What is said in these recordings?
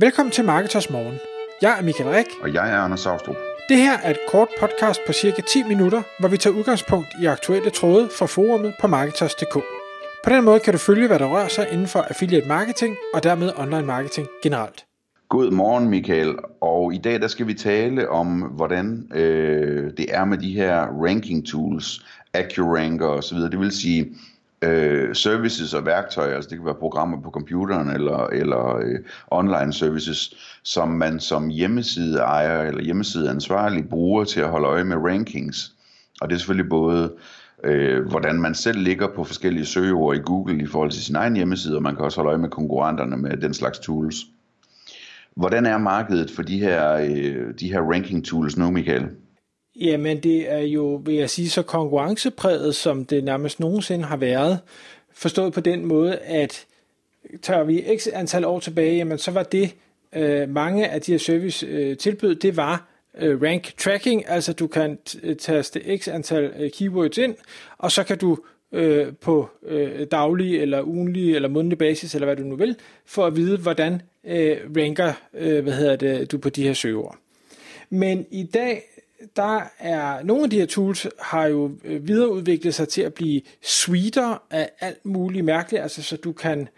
Velkommen til Marketers Morgen. Jeg er Michael Rik. Og jeg er Anders Saustrup. Det her er et kort podcast på cirka 10 minutter, hvor vi tager udgangspunkt i aktuelle tråde fra forumet på Marketers.dk. På den måde kan du følge, hvad der rører sig inden for affiliate marketing og dermed online marketing generelt. God morgen Michael, og i dag der skal vi tale om, hvordan øh, det er med de her ranking tools, AccuRanker osv. Det vil sige øh, services og værktøjer, altså det kan være programmer på computeren eller, eller øh, online services, som man som hjemmeside ejer eller hjemmeside ansvarlig bruger til at holde øje med rankings. Og det er selvfølgelig både øh, hvordan man selv ligger på forskellige søgeord i Google i forhold til sin egen hjemmeside, og man kan også holde øje med konkurrenterne med den slags tools. Hvordan er markedet for de her, øh, de her ranking tools nu, Michael? Jamen det er jo, vil jeg sige, så konkurrencepræget, som det nærmest nogensinde har været. Forstået på den måde, at tager vi x antal år tilbage, jamen så var det, øh, mange af de her service øh, tilbud, det var øh, rank tracking, altså du kan øh, taste x antal øh, keywords ind, og så kan du øh, på øh, daglig eller ugenlig eller månedlig basis, eller hvad du nu vil, for at vide, hvordan øh, ranker øh, hvad hedder det, du på de her søgeord. Men i dag, der er nogle af de her tools har jo øh, videreudviklet sig til at blive suiter af alt muligt mærkeligt, altså så du kan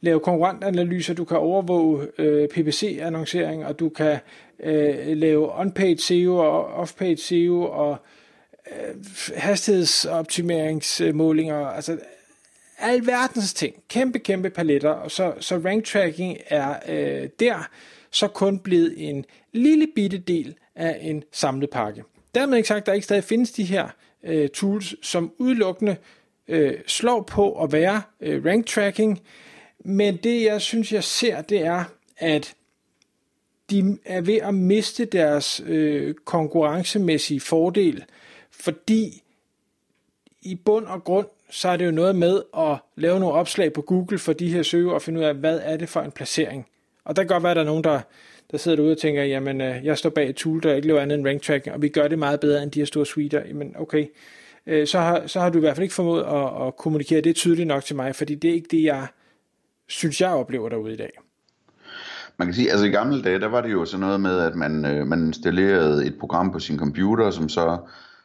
lave konkurrentanalyser, du kan overvåge øh, PPC-annoncering, og du kan øh, lave on-page SEO og off-page SEO og øh, hastighedsoptimeringsmålinger, altså alverdens ting, kæmpe, kæmpe paletter, og så, så rank tracking er øh, der så kun blevet en lille bitte del af en samlet pakke. Dermed ikke sagt, at der ikke stadig findes de her øh, tools, som udelukkende øh, slår på at være øh, rank tracking, men det jeg synes, jeg ser, det er, at de er ved at miste deres øh, konkurrencemæssige fordel, fordi i bund og grund, så er det jo noget med at lave nogle opslag på Google for de her søger og finde ud af, hvad er det for en placering. Og der kan godt være, at der er nogen, der, der sidder derude og tænker, jamen øh, jeg står bag et tool, der ikke laver andet end rank tracking, og vi gør det meget bedre end de her store suiter. Jamen okay, øh, så, har, så har du i hvert fald ikke formået at, at kommunikere det tydeligt nok til mig, fordi det er ikke det, jeg synes, jeg oplever derude i dag. Man kan sige, altså i gamle dage, der var det jo sådan noget med, at man, øh, man installerede et program på sin computer, som så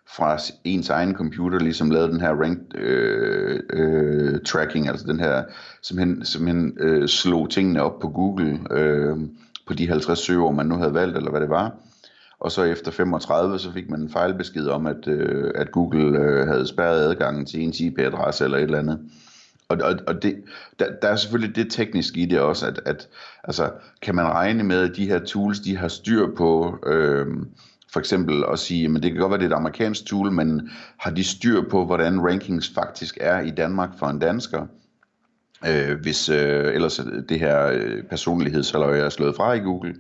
fra ens egen computer ligesom lavede den her rank øh, øh, tracking, altså den her simpelthen, simpelthen øh, slog tingene op på Google øh, på de 50 søger, man nu havde valgt, eller hvad det var. Og så efter 35, så fik man en fejlbesked om, at, øh, at Google øh, havde spærret adgangen til ens IP-adresse eller et eller andet. Og, og, og det, der, der er selvfølgelig det tekniske i det også, at, at altså, kan man regne med, at de her tools, de har styr på, øh, for eksempel at sige, men det kan godt være, det er et amerikansk tool, men har de styr på, hvordan rankings faktisk er i Danmark for en dansker? Øh, hvis øh, ellers det her øh, er slået fra i Google,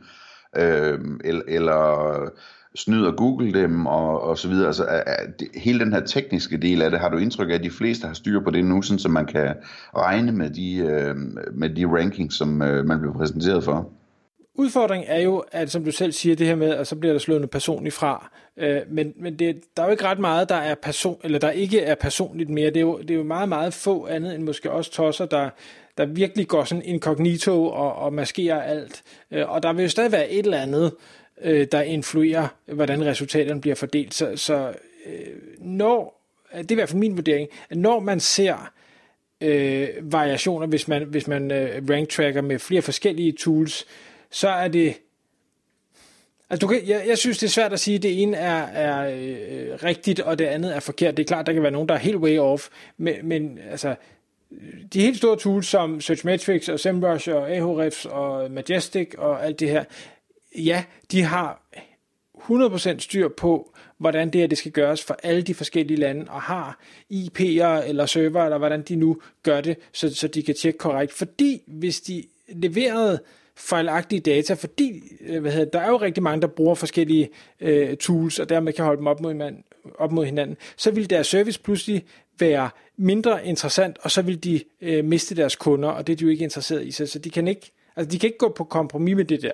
øh, eller, eller snyder Google dem og, og så videre. Altså, er, er, det, hele den her tekniske del af det, har du indtryk af, at de fleste har styr på det nu, sådan, så man kan regne med de, øh, med de rankings, som øh, man bliver præsenteret for? Udfordringen er jo, at som du selv siger, det her med, at så bliver der slået noget personligt fra. Øh, men men det, der er jo ikke ret meget, der er person, eller der ikke er personligt mere. Det er, jo, det er jo meget, meget få andet end måske også tosser, der, der virkelig går sådan incognito og, og maskerer alt. Øh, og der vil jo stadig være et eller andet, øh, der influerer, hvordan resultaterne bliver fordelt. Så, så øh, når, det er i hvert fald min vurdering, at når man ser øh, variationer, hvis man, hvis man øh, rank tracker med flere forskellige tools, så er det Altså, du kan, jeg, jeg synes, det er svært at sige, at det ene er, er øh, rigtigt, og det andet er forkert. Det er klart, der kan være nogen, der er helt way off, men, men altså, de helt store tools som Searchmetrics og SEMrush og Ahrefs og Majestic og alt det her, ja, de har 100% styr på, hvordan det her det skal gøres for alle de forskellige lande, og har IP'er eller server, eller hvordan de nu gør det, så, så de kan tjekke korrekt. Fordi hvis de leverede fejlagtige data, fordi øh, hvad hedder, der er jo rigtig mange, der bruger forskellige øh, tools, og dermed kan holde dem op mod, hinanden, op mod hinanden, så vil deres service pludselig være mindre interessant, og så vil de øh, miste deres kunder, og det er de jo ikke interesseret i, så, så de kan ikke, altså de kan ikke gå på kompromis med det der.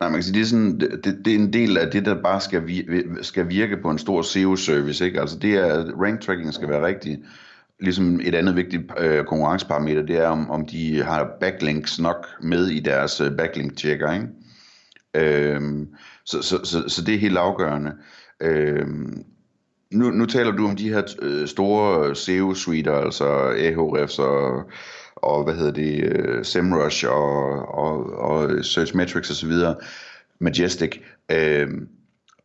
Nej, man kan sige, det er, sådan, det, det er en del af det, der bare skal, vi, skal virke på en stor SEO-service. Ikke? Altså det er, rank tracking skal være rigtig ligesom et andet vigtigt øh, konkurrenceparameter, det er, om, om de har backlinks nok med i deres øh, backlink-checker, ikke? Øhm, så, så, så, så det er helt afgørende. Øhm, nu, nu taler du om de her øh, store øh, SEO-suiter, altså Ahrefs og, og hvad hedder det, øh, SEMrush og, og, og Searchmetrics osv., Majestic. Øhm,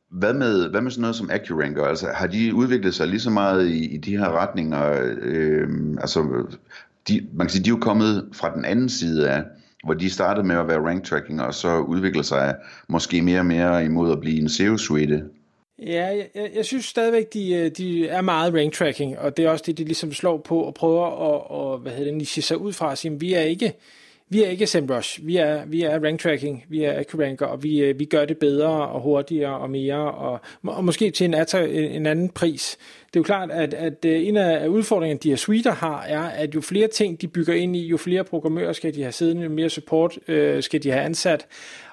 hvad med, hvad med sådan noget som AccuRanker? Altså, har de udviklet sig lige så meget i, i de her retninger? Øh, altså, de, man kan sige, de er jo kommet fra den anden side af, hvor de startede med at være rank tracking, og så udvikler sig måske mere og mere imod at blive en SEO-suite. Ja, jeg, jeg, synes stadigvæk, de, øh, de er meget rank tracking, og det er også det, de ligesom slår på og prøver at og, hvad hedder det, niche sig ud fra at sige, vi er ikke, vi er ikke SEMrush, vi er, vi er rank tracking, vi er AccuRanker, og vi, øh, vi gør det bedre og hurtigere og mere, og, og måske til en, en anden pris. Det er jo klart, at, at øh, en af udfordringerne, de her suiter har, er, at jo flere ting, de bygger ind i, jo flere programmører skal de have siddende, jo mere support øh, skal de have ansat,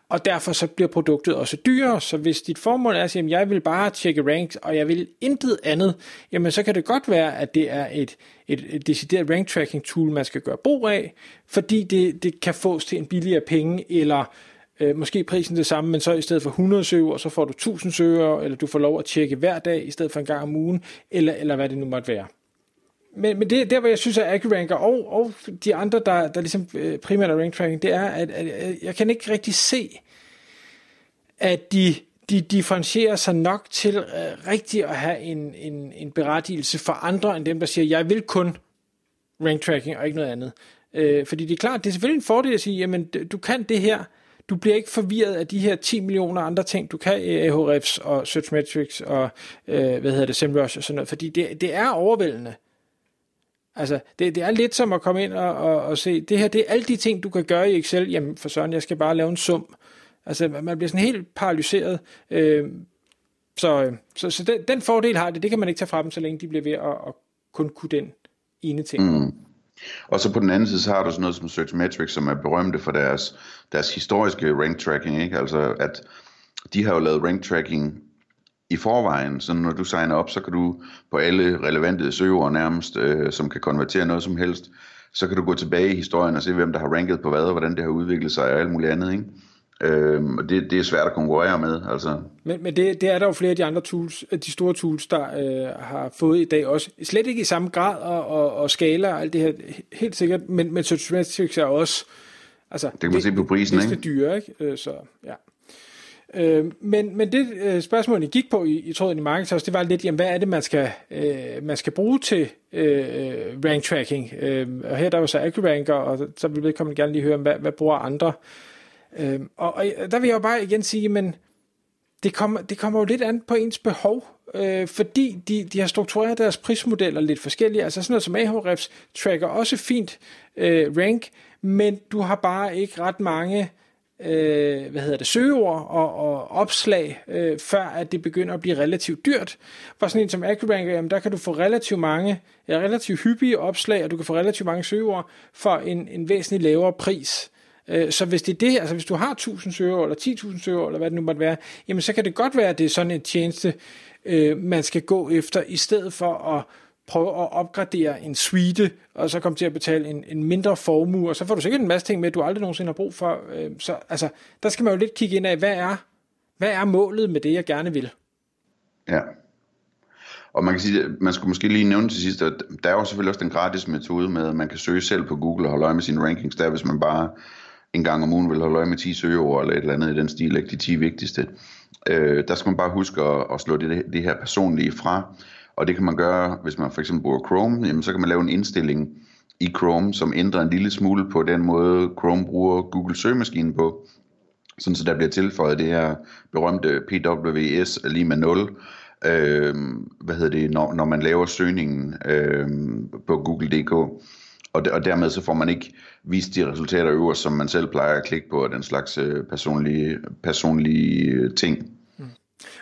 og derfor så bliver produktet også dyrere. Så hvis dit formål er at sige, at jeg vil bare tjekke ranks, og jeg vil intet andet, jamen så kan det godt være, at det er et, et, et decideret rank tracking tool, man skal gøre brug af, fordi det, det kan fås til en billigere penge, eller øh, måske prisen det samme, men så i stedet for 100 søger, så får du 1000 søger, eller du får lov at tjekke hver dag, i stedet for en gang om ugen, eller, eller hvad det nu måtte være men, men det der, hvor jeg synes, at AccuRanker og, og de andre, der, der ligesom øh, primært er rank tracking, det er, at, at jeg kan ikke rigtig se, at de, de differentierer sig nok til uh, rigtig at have en, en, en berettigelse for andre, end dem, der siger, jeg vil kun rank tracking og ikke noget andet. Uh, fordi det er klart, det er selvfølgelig en fordel at sige, jamen du kan det her, du bliver ikke forvirret af de her 10 millioner andre ting, du kan i Ahrefs og Searchmetrics og, uh, hvad hedder det, SEMrush og sådan noget, fordi det, det er overvældende. Altså, det, det er lidt som at komme ind og, og, og se, det her, det er alle de ting, du kan gøre i Excel. Jamen, for sådan, jeg skal bare lave en sum. Altså, man bliver sådan helt paralyseret. Øhm, øh, så så, så den, den fordel har det, det kan man ikke tage fra dem, så længe de bliver ved at, at kun kunne den ene ting. Mm. Og så på den anden side, så har du sådan noget som Searchmetrics, som er berømte for deres, deres historiske rank tracking, ikke? Altså, at de har jo lavet rank tracking i forvejen, så når du signer op, så kan du på alle relevante søgeord nærmest, øh, som kan konvertere noget som helst, så kan du gå tilbage i historien og se, hvem der har ranket på hvad, og hvordan det har udviklet sig og alt muligt andet, ikke? Øhm, og det, det er svært at konkurrere med. Altså. Men, men det, det er der jo flere af de andre tools, de store tools, der øh, har fået i dag også. Slet ikke i samme grad og, og, og skala og alt det her, helt sikkert, men, men Searchmetrics er også altså, det kan man det, se på prisen, ikke? Det dyre, ikke? Øh, så, ja. Øh, men, men det øh, spørgsmål, I gik på i, i tråden i Marketers, det var lidt, jamen, hvad er det, man skal, øh, man skal bruge til øh, rank tracking? Øh, og her der var så AccuRanker, og så vil vedkommende gerne lige høre, hvad, hvad bruger andre? Øh, og, og der vil jeg jo bare igen sige, men det kommer, det kommer jo lidt an på ens behov, øh, fordi de, de har struktureret deres prismodeller lidt forskellige. Altså sådan noget som Ahrefs tracker også fint øh, rank, men du har bare ikke ret mange øh, hvad hedder det, søgeord og, og opslag, øh, før at det begynder at blive relativt dyrt. For sådan en som AccuRanker, jamen, der kan du få relativt mange, ja, relativt hyppige opslag, og du kan få relativt mange søgeord for en, en væsentlig lavere pris. Øh, så hvis det er det, altså hvis du har 1000 søgeord, eller 10.000 søgeord, eller hvad det nu måtte være, jamen så kan det godt være, at det er sådan en tjeneste, øh, man skal gå efter, i stedet for at prøve at opgradere en suite, og så komme til at betale en, en mindre formue, og så får du sikkert en masse ting med, du aldrig nogensinde har brug for. Øh, så altså, der skal man jo lidt kigge ind af, hvad er, hvad er målet med det, jeg gerne vil? Ja. Og man kan sige, man skulle måske lige nævne til sidst, at der er jo selvfølgelig også den gratis metode med, at man kan søge selv på Google og holde øje med sine rankings der, hvis man bare en gang om ugen vil holde øje med 10 søgeord eller et eller andet i den stil, ikke de 10 vigtigste. Øh, der skal man bare huske at, at slå det, det her personlige fra, og det kan man gøre, hvis man for eksempel bruger Chrome, jamen så kan man lave en indstilling i Chrome, som ændrer en lille smule på den måde, Chrome bruger Google søgemaskinen på, sådan så der bliver tilføjet det her berømte PWS lige med 0, øh, hvad hedder det, når, når man laver søgningen øh, på google.dk. Og, og dermed så får man ikke vist de resultater øverst, som man selv plejer at klikke på, den slags øh, personlige, personlige ting.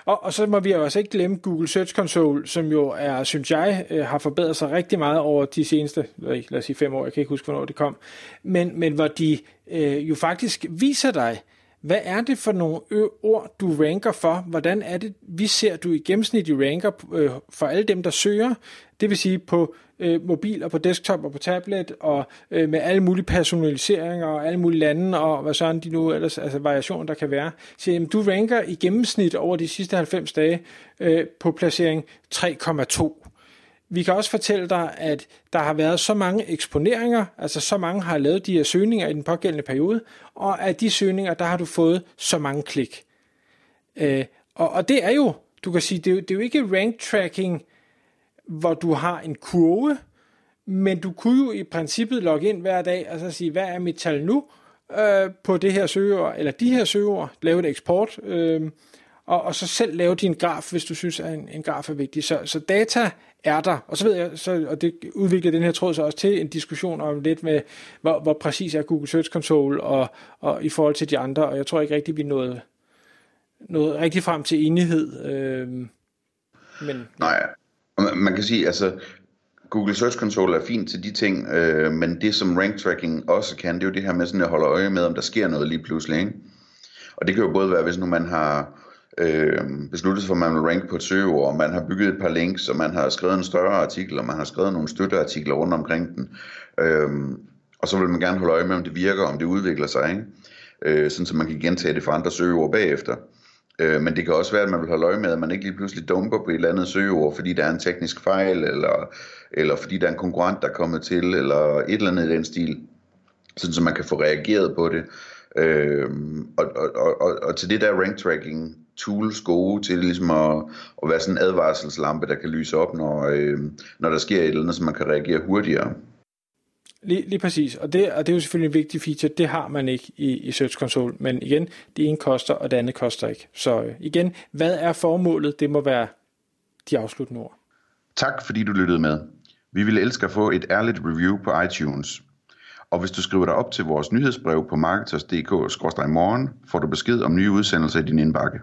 Og, og så må vi også ikke glemme Google Search Console, som jo er, synes jeg, øh, har forbedret sig rigtig meget over de seneste, lad os sige fem år, jeg kan ikke huske, hvornår det kom, men, men hvor de øh, jo faktisk viser dig, hvad er det for nogle ord, du ranker for? Hvordan er det, vi ser, du i gennemsnit i ranker øh, for alle dem, der søger? Det vil sige på øh, mobil og på desktop og på tablet, og øh, med alle mulige personaliseringer og alle mulige lande, og hvad sådan de nu ellers, altså variationer, der kan være. Så jamen, du ranker i gennemsnit over de sidste 90 dage øh, på placering 3,2. Vi kan også fortælle dig, at der har været så mange eksponeringer, altså så mange har lavet de her søgninger i den pågældende periode, og af de søgninger, der har du fået så mange klik. Øh, og, og det er jo, du kan sige, det er jo, det er jo ikke rank tracking, hvor du har en kurve, men du kunne jo i princippet logge ind hver dag og så sige, hvad er mit tal nu øh, på det her søgeord, eller de her søgeord, lave et eksport, øh, og, og så selv lave din graf, hvis du synes, at en, en graf er vigtig. Så, så data er der, og så ved jeg, så, og det udvikler den her tråd så også til en diskussion om lidt med, hvor, hvor præcis er Google Search Console og, og i forhold til de andre, og jeg tror ikke rigtig, vi nåede, nåede rigtig frem til enighed. Øh, men, Nej, man kan sige, altså Google Search Console er fint til de ting, øh, men det som rank tracking også kan, det er jo det her med sådan at holde øje med, om der sker noget lige pludselig. Ikke? Og det kan jo både være, hvis nu man har øh, besluttet sig for, at man vil rank på et søgeord, og man har bygget et par links, og man har skrevet en større artikel, og man har skrevet nogle støtteartikler rundt omkring den. Øh, og så vil man gerne holde øje med, om det virker, om det udvikler sig, ikke? Øh, sådan så man kan gentage det for andre søgeord bagefter. Øh, men det kan også være, at man vil holde øje med, at man ikke lige pludselig dumper på et eller andet søgeord, fordi der er en teknisk fejl, eller, eller fordi der er en konkurrent, der er kommet til, eller et eller andet i den stil, sådan så man kan få reageret på det. Øh, og, og, og, og til det der rank tracking tools gode til ligesom at, at være sådan en advarselslampe, der kan lyse op, når, øh, når der sker et eller andet, så man kan reagere hurtigere. Lige, lige præcis, og det, og det er jo selvfølgelig en vigtig feature, det har man ikke i, i Search Console, men igen, det ene koster, og det andet koster ikke. Så øh, igen, hvad er formålet? Det må være de afsluttende ord. Tak fordi du lyttede med. Vi ville elske at få et ærligt review på iTunes. Og hvis du skriver dig op til vores nyhedsbrev på marketers.dk-morgen, får du besked om nye udsendelser i din indbakke.